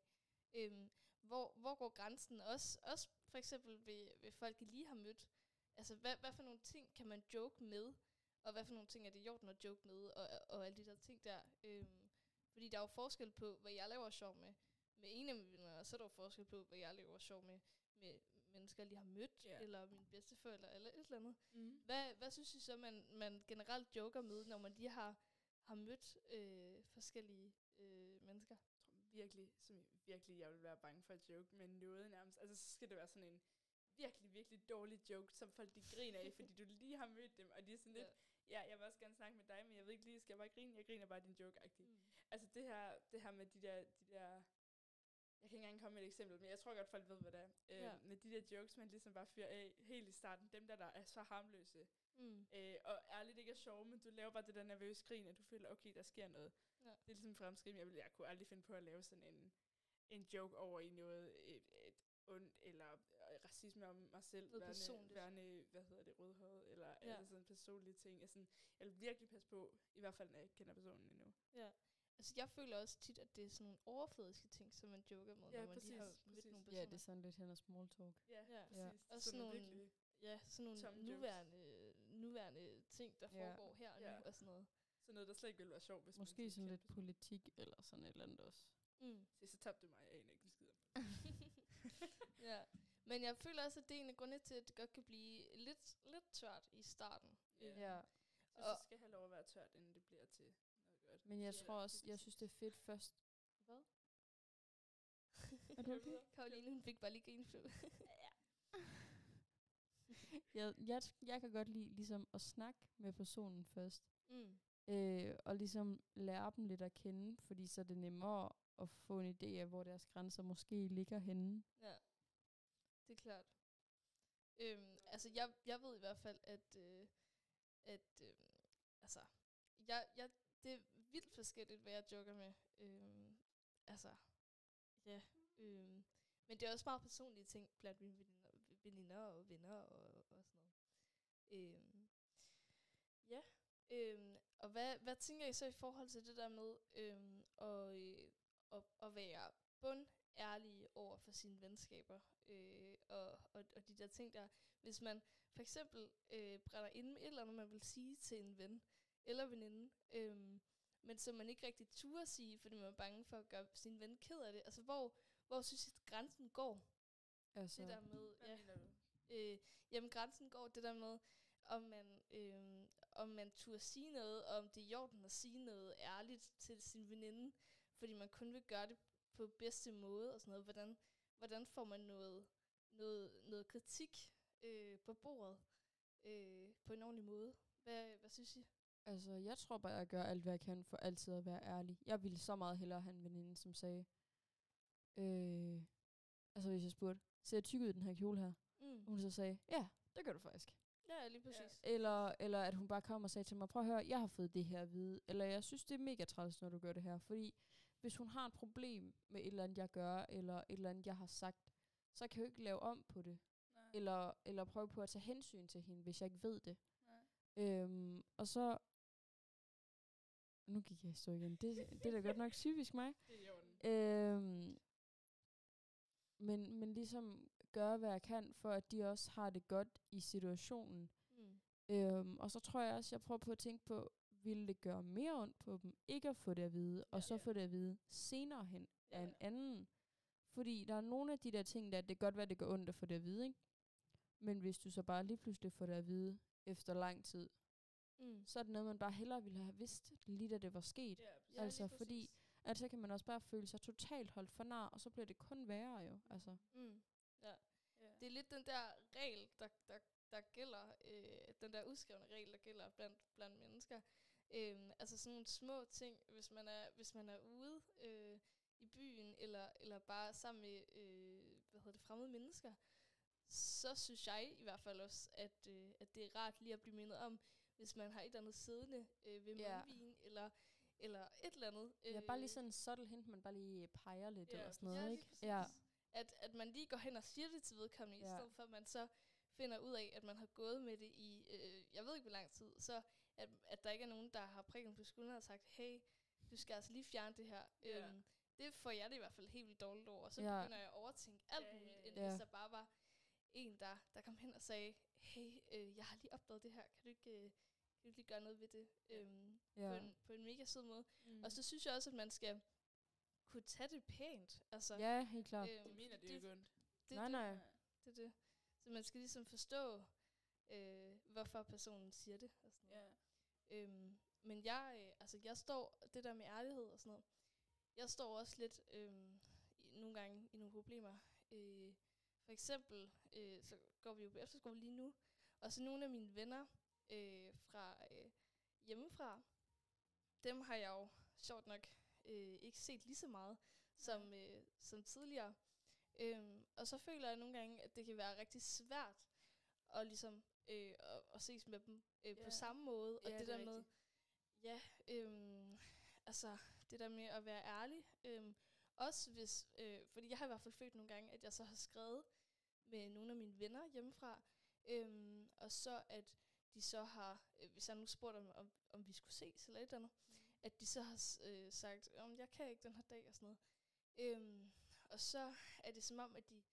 Øhm, hvor, hvor går grænsen? Også, også for eksempel ved, ved folk, I lige har mødt. Altså, hvad, hvad for nogle ting kan man joke med? Og hvad for nogle ting er det i orden at joke med? Og, og alle de der ting der. Øhm, fordi der er jo forskel på, hvad jeg laver sjov med, med en af mine venner, og så er der jo forskel på, hvad jeg laver sjov med, med mennesker, jeg lige har mødt, Ja. yeah. eller mine bedsteforældre, eller et eller andet. Mm. Hvad, hvad synes I så, man, man generelt joker med, når man lige har, har mødt øh, forskellige øh, mennesker? Virkelig, som virkelig, jeg vil være bange for at joke med noget nærmest. Altså, så skal det være sådan en virkelig, virkelig dårlig joke, som folk de griner af, fordi du lige har mødt dem, og de er sådan lidt, ja, jeg vil også gerne snakke med dig, men jeg ved ikke lige, skal jeg bare grine? Jeg griner bare din joke -agtig. Mm. Altså det her, det her med de der, de der, jeg kan ikke engang komme med et eksempel, men jeg tror godt, folk ved, hvad det er. Øh, Ja. Med de der jokes, man ligesom bare fyrer af helt i starten, dem der, der er så harmløse, Mm. øh, og ærligt ikke er sjove, men du laver bare det der nervøse grin, at du føler, okay, der sker noget. Ja. Det er ligesom fremskridt, jeg, vil, jeg kunne aldrig finde på at lave sådan en, en joke over i noget, et, et ondt, eller øh, racisme om mig selv, Noget værende, personligt. værende, hvad hedder det, rødhåret, eller Ja. sådan personlige ting. Jeg, sådan, jeg vil virkelig passe på, i hvert fald når jeg ikke kender personen endnu. Ja. Altså, jeg føler også tit, at det er sådan nogle overfladiske ting, som man joker med, Ja, når man lige har præcis, mødt præcis. nogle Ja, personer. det er sådan lidt hen og small talk. Ja, Ja. præcis. Ja. Og Sådan sådan nogle Ja, sådan nogle nuværende, nuværende ting, der Ja. foregår her og Ja. nu og sådan noget. sådan noget, der slet ikke ville være sjovt, hvis Måske man sådan lidt politik eller sådan et eller andet også. Mm. Se, så tabte du mig, jeg aner ikke skid ja. Men jeg føler også, at det er en af grundene til, at det godt kan blive lidt, lidt tørt i starten. Ja. Ja. Synes, Og- det skal have lov at være tørt, inden det bliver til godt. Men jeg Ja, tror også, jeg synes, det er fedt først. Hvad? Er du okay? Karoline, hun fik bare lige grinflø. Jeg, jeg, jeg kan godt lide ligesom at snakke med personen først. mm. Øh, og ligesom lære dem lidt at kende, fordi så er det nemmere at få en idé af, hvor deres grænser måske ligger henne. Ja, det er klart. Øhm, altså, jeg, jeg ved i hvert fald, at, øh, at øh, altså, jeg, jeg, det er vildt forskelligt, hvad jeg joker med. Øhm, altså, ja. Øhm, men det er også meget personlige ting blandt mine veninder, veninder og venner og, og sådan noget. Øhm, ja. Øhm, og hvad, hvad tænker I så i forhold til det der med øhm, at, øh, at, at være bund ærlige over for sine venskaber øh, og, og, og de der ting der. Hvis man for eksempel øh, brænder ind med et eller andet, man vil sige til en ven eller veninde, øh, men som man ikke rigtig turde sige, fordi man er bange for at gøre sin ven ked af det. Altså, hvor, hvor synes I, at grænsen går? Altså, Det der med, ja, øh, jamen grænsen går det der med, om man, øh, om man turde sige noget, og om det er i orden at sige noget ærligt til sin veninde, fordi man kun vil gøre det på bedste måde og sådan noget. Hvordan, hvordan får man noget, noget, noget kritik øh, på bordet øh, på en ordentlig måde? Hvad, hvad synes I? Altså, jeg tror bare, jeg gør alt, hvad jeg kan for altid at være ærlig. Jeg ville så meget hellere have en veninde, som sagde, øh, altså hvis jeg spurgte, ser jeg tyk ud i den her kjole her? Mm. Hun så sagde, ja, det gør du faktisk. Ja, lige præcis. Eller, eller at hun bare kom og sagde til mig, prøv at høre, jeg har fået det her at vide. Eller jeg synes, det er mega træls, når du gør det her. Fordi hvis hun har et problem med et eller andet, jeg gør, eller et eller andet, jeg har sagt, så kan jeg jo ikke lave om på det. Nej. Eller, eller prøve på at tage hensyn til hende, hvis jeg ikke ved det. Øhm, og så... Nu gik jeg i stå igen. Det, det er da godt nok typisk mig. Det er i. Øhm, men, men ligesom gøre, hvad jeg kan, for at de også har det godt i situationen. Mm. Øhm, og så tror jeg også, jeg prøver på at tænke på, ville det gøre mere ondt på dem, ikke at få det at vide, og Ja, så ja. få det at vide senere hen af Ja, en anden. Fordi der er nogle af de der ting, der det kan godt være, det gør ondt at få det at vide, ikke? Men hvis du så bare lige pludselig får det at vide efter lang tid, Mm. så er det noget, man bare hellere ville have vidst, lige da det var sket. Ja, Ja, altså, fordi at så kan man også bare føle sig totalt holdt for nar, og så bliver det kun værre jo. Altså. Mm. Ja. ja. Det er lidt den der regel, der, der, der gælder, øh, den der udskrevne regel, der gælder blandt, blandt mennesker. Øhm, altså sådan nogle små ting, hvis man er, hvis man er ude øh, i byen, eller, eller bare sammen med øh, hvad hedder det, fremmede mennesker, så synes jeg i hvert fald også, at, øh, at det er rart lige at blive mindet om, hvis man har et eller andet siddende øh, ved Ja. mundvin, eller, eller et eller andet. Ja, bare lige sådan en subtle hint, man bare lige peger lidt Ja, eller sådan noget, ja, ikke? præcis. Ja, At, at man lige går hen og siger det til vedkommende, ja. I stedet for at man så finder ud af, at man har gået med det i, øh, jeg ved ikke hvor lang tid, så at, at der ikke er nogen, der har prikket på skulderen og sagt, hey, du skal altså lige fjerne det her. Ja. Øhm, det får jeg det i hvert fald helt vildt dårligt over, og så Ja. begynder jeg at overtænke alt Ja, ja, muligt, ja. end Ja. hvis der bare var en, der, der kom hen og sagde, hey, øh, jeg har lige opdaget det her, kan du ikke, øh, kan du ikke lige gøre noget ved det? Ja. Øhm, ja. på, en, på en mega sød måde. Mm. Og så synes jeg også, at man skal kunne tage det pænt. Altså, ja, helt klart. øhm, det mener det jo ikke ondt. det, nej, det, nej. det er det. Så man skal ligesom forstå, øh, hvorfor personen siger det. Og sådan noget. Ja. Øhm, men jeg, øh, altså jeg står, det der med ærlighed og sådan noget, jeg står også lidt i, nogle gange i nogle problemer. Øh, for eksempel, øh, så går vi jo på efterskole lige nu, og så nogle af mine venner øh, fra øh, hjemmefra, dem har jeg jo sjovt nok øh, ikke set lige så meget som, øh, som tidligere. Øhm, og så føler jeg nogle gange, at det kan være rigtig svært at, ligesom, øh, at, at ses med dem øh, Ja. på samme måde. Og Ja, det, det er der med, rigtigt. ja, øhm, altså det der med at være ærlig. Øhm, også hvis, øh, fordi jeg har i hvert fald følt nogle gange, at jeg så har skrevet med nogle af mine venner hjemmefra, øhm, og så at de så har, øh, hvis jeg nu spurgte om, om, om vi skulle ses eller et eller andet, at de så har øh, sagt, om jeg kan ikke den her dag og sådan noget. Øhm, og så er det som om, at de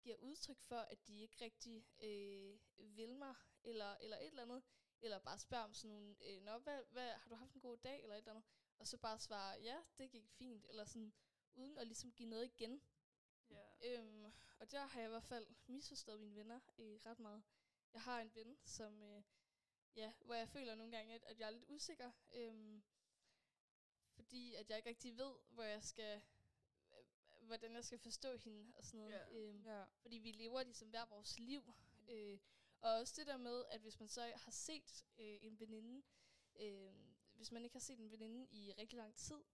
giver udtryk for, at de ikke rigtig øh, vil mig, eller, eller et eller andet, eller bare spørger om sådan nogle, øh, Nå, hvad, hvad, har du haft en god dag, eller et eller andet, og så bare svare, ja, det gik fint, eller sådan, uden at ligesom give noget igen. Ja. Øhm, og der har jeg i hvert fald misforstået mine venner øh, ret meget. Jeg har en ven, som, øh, ja, hvor jeg føler nogle gange, at, at jeg er lidt usikker, øhm, fordi at jeg ikke rigtig ved, hvor jeg skal, øh, hvordan jeg skal forstå hende og sådan noget. Ja. Øhm, Ja. fordi vi lever ligesom hver vores liv. Øh, og også det der med, at hvis man så har set øh, en veninde, øh, hvis man ikke har set en veninde i rigtig lang tid,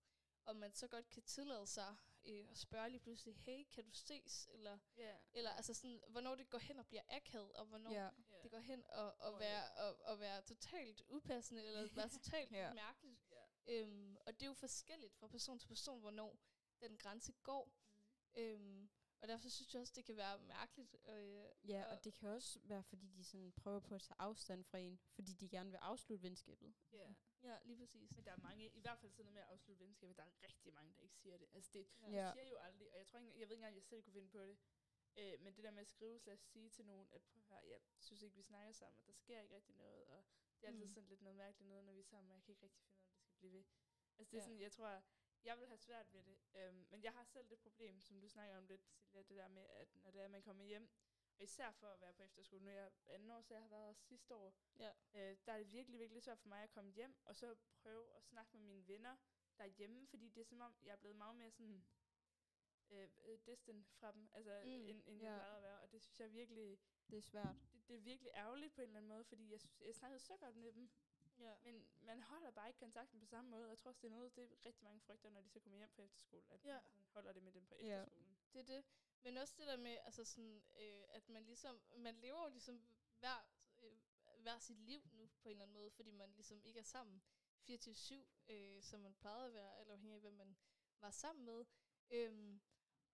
og man så godt kan tillade sig øh, at spørge lige pludselig, hey, kan du ses? Eller, Ja. eller altså sådan, hvornår det går hen og bliver akavet, og hvornår. Ja. det går hen og, og, Åh, være, og, og være totalt upassende, eller være totalt Ja. mærkeligt. Ja. Øhm, og det er jo forskelligt fra person til person, hvornår den grænse går. Mm. Øhm, og derfor synes jeg også, det kan være mærkeligt. Øh, Ja, og- og det kan også være, fordi de sådan prøver på at tage afstand fra en, fordi de gerne vil afslutte venskabet. Ja. Ja, lige præcis. Men der er mange, i hvert fald sådan noget med at afslutte venskabet, der er rigtig mange, der ikke siger det. Altså det, Ja. siger jo aldrig, og jeg tror ikke, engang- jeg ved ikke engang, jeg selv kunne finde på det. Øh, men det der med at skrive, slash sige til nogen, at prøv at høre, jeg synes ikke, vi snakker sammen, og der sker ikke rigtig noget, og det er altid Mm. sådan lidt noget mærkeligt noget, når vi er sammen, og jeg kan ikke rigtig finde ud af, om det skal blive ved. Altså det er Ja. sådan, jeg tror, jeg vil have svært ved det. Øhm, men jeg har selv det problem, som du snakker om lidt, Silja, det der med, at når det er, at man kommer hjem, og især for at være på efterskole, nu er jeg anden år, så jeg har været også sidste år, Ja. øh, der er det virkelig, virkelig svært for mig at komme hjem, og så prøve at snakke med mine venner derhjemme, fordi det er som om, jeg er blevet meget mere sådan øh, øh, distant fra dem, altså Mm, end, end ja. jeg plejede at være. Og det synes jeg virkelig, Det er svært. det, det er virkelig ærgerligt på en eller anden måde, fordi jeg, synes, jeg snakkede så godt med dem. Ja. Men man holder bare ikke kontakten på samme måde. Jeg tror også, det er noget, det er rigtig mange frygter, når de så kommer hjem fra efterskole, at Ja. man holder det med dem på Ja. efterskolen. Det er det. Men også det der med, altså sådan, øh, at man ligesom, man lever jo ligesom hver, øh, hver sit liv nu på en eller anden måde, fordi man ligesom ikke er sammen 24-7, øh, som man plejede at være, eller afhængig af, hvem man var sammen med. Øhm,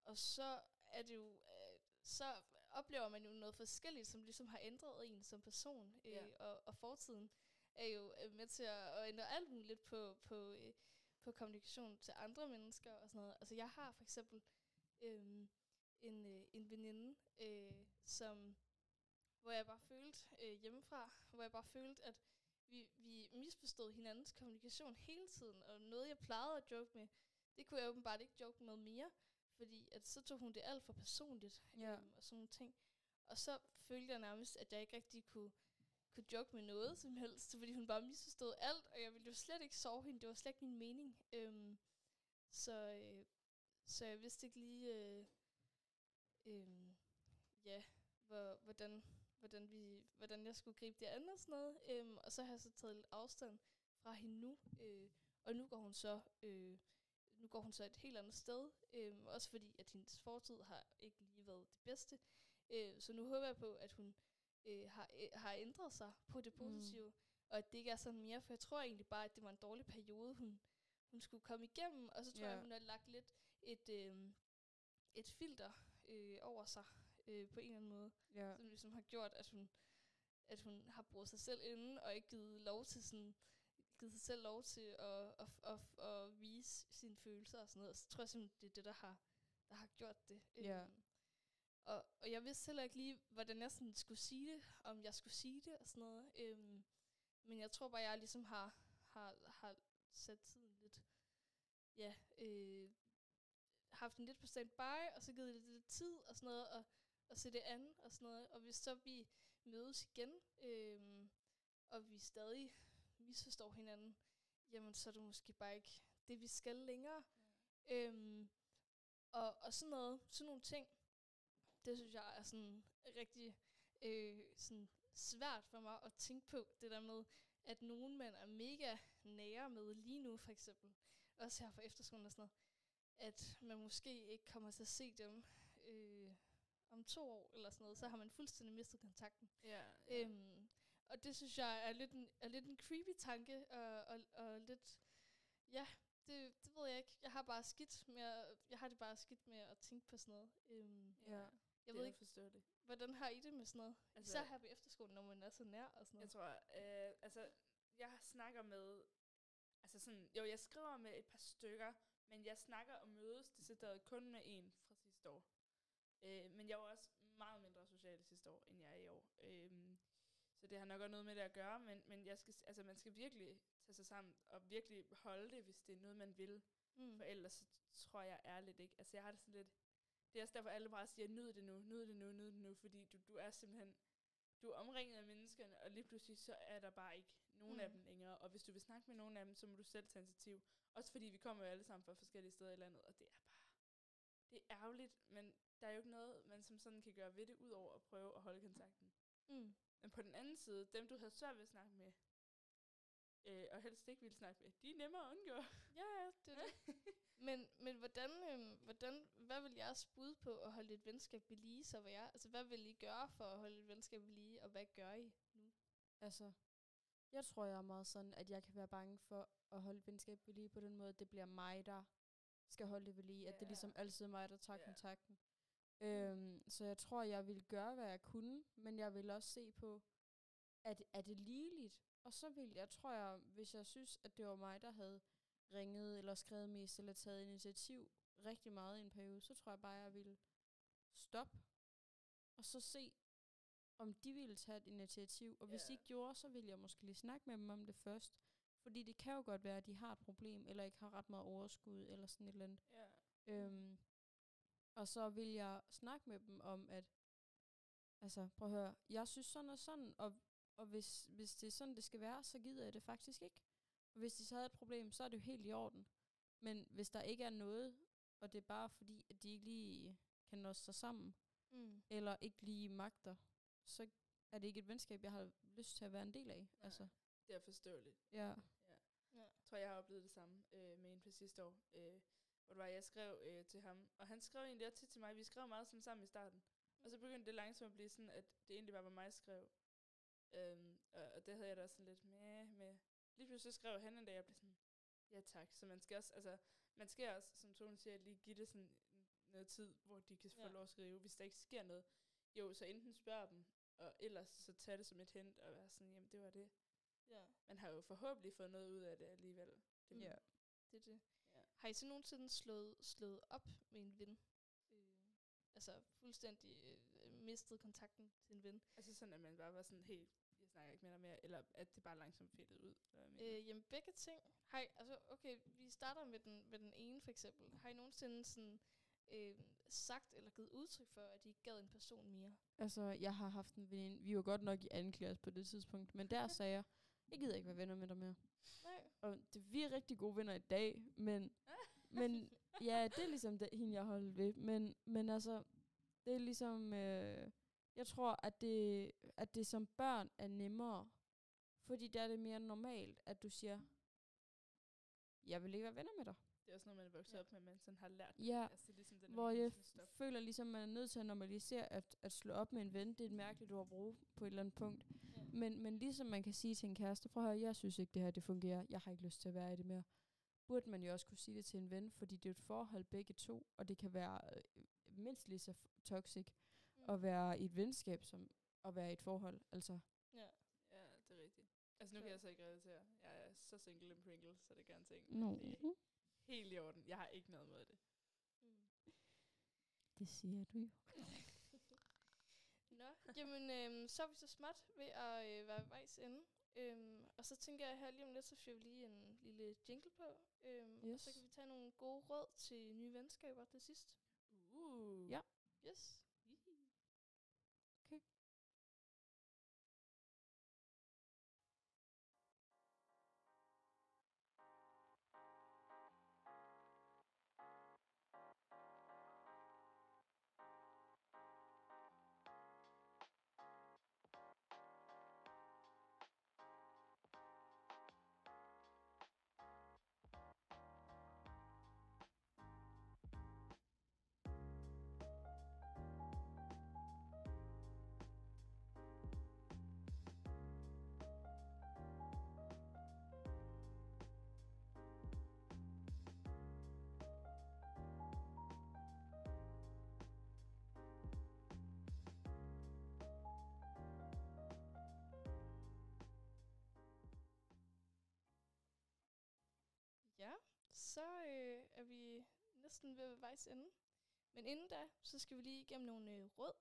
og så er det jo, øh, så oplever man jo noget forskelligt, som ligesom har ændret en som person, øh, Ja. og, og fortiden er jo øh, med til at, at ændre alt muligt på, på, øh, på kommunikation til andre mennesker og sådan noget. Altså jeg har for eksempel øhm, en, øh, en veninde, øh, som, hvor jeg bare følte øh, hjemmefra, hvor jeg bare følte, at vi, vi misforstod hinandens kommunikation hele tiden, og noget jeg plejede at joke med, det kunne jeg åbenbart ikke joke med mere, fordi at så tog hun det alt for personligt, Ja. øhm, og sådan nogle ting. Og så følte jeg nærmest, at jeg ikke rigtig kunne, kunne joke med noget som helst, fordi hun bare misforstod alt, og jeg ville jo slet ikke sove hende, det var slet ikke min mening. Øhm, så, øh, så jeg vidste ikke lige, øh, øh, ja, hvor, hvordan, hvordan, vi, hvordan jeg skulle gribe det an og sådan noget. Øhm, og så har jeg så taget lidt afstand fra hende nu, øh, og nu går hun så øh, nu går hun så et helt andet sted, øh, også fordi at hendes fortid har ikke lige været det bedste. Øh, så nu håber jeg på, at hun øh, har, øh, har ændret sig på det positive, mm. og at det ikke er sådan mere, for jeg tror egentlig bare, at det var en dårlig periode, hun, hun skulle komme igennem, og så tror Ja. jeg, hun har lagt lidt et, øh, et filter øh, over sig øh, på en eller anden måde, Ja. som ligesom har gjort, at hun, at hun har brugt sig selv inde, og ikke givet lov til sådan, givet sig selv lov til at, at, at, at vise sine følelser og sådan noget. Så tror jeg simpelthen, det er det, der har, der har gjort det. Ja. Øhm, og, og jeg vidste heller ikke lige, hvordan jeg sådan skulle sige det, om jeg skulle sige det og sådan noget. Øhm, men jeg tror bare, jeg ligesom har, har, har sat tiden lidt, ja, øh, haft den lidt på standby, og så givet det lidt tid og sådan noget, og, og se det an og sådan noget. Og hvis så vi mødes igen, øh, og vi stadig misforstår hinanden, jamen så er det måske bare ikke det, vi skal længere. Ja. Øhm, og, og sådan noget, sådan nogle ting, det synes jeg er sådan rigtig øh, sådan svært for mig at tænke på, det der med, at nogen man er mega nære med lige nu, for eksempel, også her på efterskolen og sådan noget, at man måske ikke kommer til at se dem øh, om to år eller sådan noget, så har man fuldstændig mistet kontakten. Ja, Øhm, og det synes jeg er lidt en, er lidt en creepy tanke, og, og, og lidt, ja, det, det ved jeg ikke. Jeg har bare skidt med, at, jeg har det bare skidt med at tænke på sådan noget. Øhm, Ja. jeg ved ikke, forstå det. hvordan har I det med sådan noget? Altså- Især her på efterskolen, når man er så nær og sådan Jeg noget. tror, øh, altså, jeg snakker med, altså sådan, jo, jeg skriver med et par stykker, men jeg snakker og mødes decideret kun med en fra sidste år. Øh, men jeg var også meget mindre social sidste år, end jeg er i år. Øh, så det har nok også noget med det at gøre, men, men jeg skal, altså, man skal virkelig tage sig sammen og virkelig holde det, hvis det er noget, man vil. Mm. For ellers så tror jeg ærligt ikke. Altså jeg har det sådan lidt... Det er også derfor, alle bare siger, nyd det nu, nyd det nu, nyd det nu. Fordi du, du er simpelthen... Du er omringet af menneskerne, og lige pludselig så er der bare ikke nogen mm. af dem længere. Og hvis du vil snakke med nogen af dem, så må du selv tage initiativ. Også fordi vi kommer jo alle sammen fra forskellige steder i landet, og det er bare... Det er ærgerligt, men der er jo ikke noget, man som sådan kan gøre ved det, ud over at prøve at holde kontakten. Mm. Men på den anden side, dem du havde svært ved at snakke med, øh, og helst ikke ville snakke med, de er nemmere at undgå. Ja, ja, det er det. Men, men hvordan, øhm, hvordan, hvad vil jeres bud på at holde et venskab ved lige så være? Altså, hvad vil I gøre for at holde et venskab ved lige, og hvad gør I nu? Altså, jeg tror, jeg er meget sådan, at jeg kan være bange for at holde et venskab ved lige på den måde, at det bliver mig, der skal holde det ved lige. At det er ligesom altid mig, der tager Ja. kontakten. Øhm, så jeg tror, jeg vil gøre, hvad jeg kunne, men jeg vil også se på, at er det ligeligt? Og så vil jeg, tror jeg, hvis jeg synes, at det var mig, der havde ringet eller skrevet mest, eller taget initiativ rigtig meget i en periode, så tror jeg bare, jeg ville stoppe, og så se, om de ville tage et initiativ. Og hvis Ja. de ikke gjorde, så ville jeg måske lige snakke med dem om det først. Fordi det kan jo godt være, at de har et problem, eller ikke har ret meget overskud, eller sådan et eller andet. Ja. Øhm, og så vil jeg snakke med dem om, at, altså prøv at høre, jeg synes sådan og sådan, og, og hvis, hvis det er sådan, det skal være, så gider jeg det faktisk ikke. Og hvis de så havde et problem, så er det jo helt i orden. Men hvis der ikke er noget og det er bare fordi, at de ikke lige kan nå sig sammen, Mm. eller ikke lige magter, så er det ikke et venskab, jeg har lyst til at være en del af. Nej. Altså, Det er forståeligt. ja. Ja. Jeg tror, jeg har oplevet det samme øh, med en på sidste år. Øh, hvor det var, jeg skrev øh, til ham. Og han skrev egentlig også tit til mig. Vi skrev meget sådan sammen i starten. Og så begyndte det langsomt at blive sådan, at det egentlig bare var mig, der skrev. Øhm, og, og det havde jeg da også sådan lidt med. med. Lige pludselig skrev han en dag, jeg blev sådan, ja tak. Så man skal også, altså, man skal også, som Tone siger, lige give det sådan noget tid, hvor de kan få Ja. lov at skrive. Hvis der ikke sker noget, jo, så enten spørg dem, og ellers så tag det som et hint, og være sådan, jamen det var det. Ja, Man har jo forhåbentlig fået noget ud af det alligevel. Det, ja. det er det. Ja. Har I så nogensinde slået, slået op med en ven? Øh, altså fuldstændig øh, mistet kontakten til en ven? Altså sådan, at man bare var sådan helt, jeg snakker ikke med dig mere, eller at det bare langsomt fedtede ud. Øh, jamen begge ting. I, altså, okay, vi starter med den, med den ene for eksempel. Har I nogensinde sådan, øh, sagt eller givet udtryk for, at I ikke gad en person mere? Altså, jeg har haft en veninde, vi var godt nok i anden klasse på det tidspunkt, men der sagde jeg, jeg gider ikke være venner med dig mere. Nej. Og det, vi er rigtig gode venner i dag, men, men ja, det er ligesom det, hende, jeg holdt ved. Men, men altså, det er ligesom, øh, jeg tror, at det, at det som børn er nemmere, fordi der er det mere normalt, at du siger, jeg vil ikke være venner med dig. Det er også noget, man er vokset Ja. op med, man sådan har lært. Ja, Altså, det er ligesom den hvor jeg stop. føler ligesom, man er nødt til at normalisere, at, at slå op med en ven, det er et mærkeligt ord at bruge på et eller andet punkt. Ja. Men, men ligesom man kan sige til en kæreste, prøv at høre, jeg synes ikke, det her det fungerer, jeg har ikke lyst til at være i det mere. Burde man jo også kunne sige det til en ven, fordi det er et forhold begge to, og det kan være øh, mindst lige så toxic Mm. at være i et venskab, som at være i et forhold. Altså, Ja. Ja, det er rigtigt. Altså, nu kan jeg så ikke relatere. Jeg er så single and pringle, så det gør en ting. no. Det er helt i orden. Jeg har ikke noget mod det. Mm. det siger du jo. Nå, jamen øhm, så er vi så småt ved at øh, være vejs ende. Øhm, og så tænker jeg her lige om lidt, så fyrer vi lige en lille jingle på. Øhm, Og så Yes. kan vi tage nogle gode råd til nye venskaber til sidst. Uh. Ja. Yes. Næsten ved vejs ende. Men inden da, så skal vi lige igennem nogle øh, råd.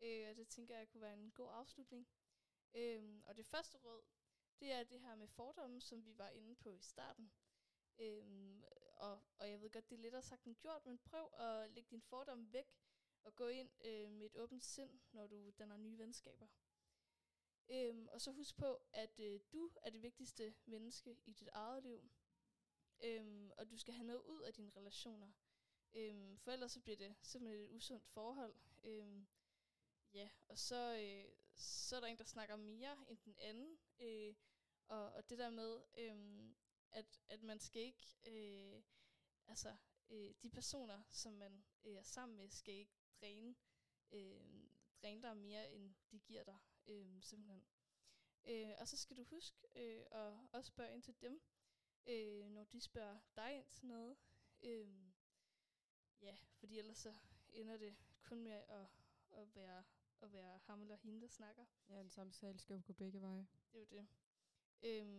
Øh, og det tænker jeg kunne være en god afslutning. Øh, og det første råd, det er det her med fordomme, som vi var inde på i starten. Øhm, og, og jeg ved godt, det er lettere sagt end gjort, men prøv at lægge din fordom væk og gå ind øh, med et åbent sind, når du danner nye venskaber. Øhm, og så husk på, at øh, du er det vigtigste menneske i dit eget liv. Øhm, og du skal have noget ud af dine relationer. Øhm, for ellers så bliver det simpelthen et usundt forhold. Øhm, ja, og så, øh, så er der en, der snakker mere end den anden. Øh, og, og det der med, øh, at, at man skal ikke, øh, altså øh, de personer, som man øh, er sammen med, skal ikke dræne, øh, dræne dig mere, end de giver dig, øh, simpelthen. Øh, og så skal du huske øh, at også spørge ind til dem, øh, når de spørger dig ind til noget. Øh, ja, fordi ellers så ender det kun med at, at, være, at være ham eller hende, der snakker. Ja, en samtale skal jo gå begge veje. Det er jo det. Øhm,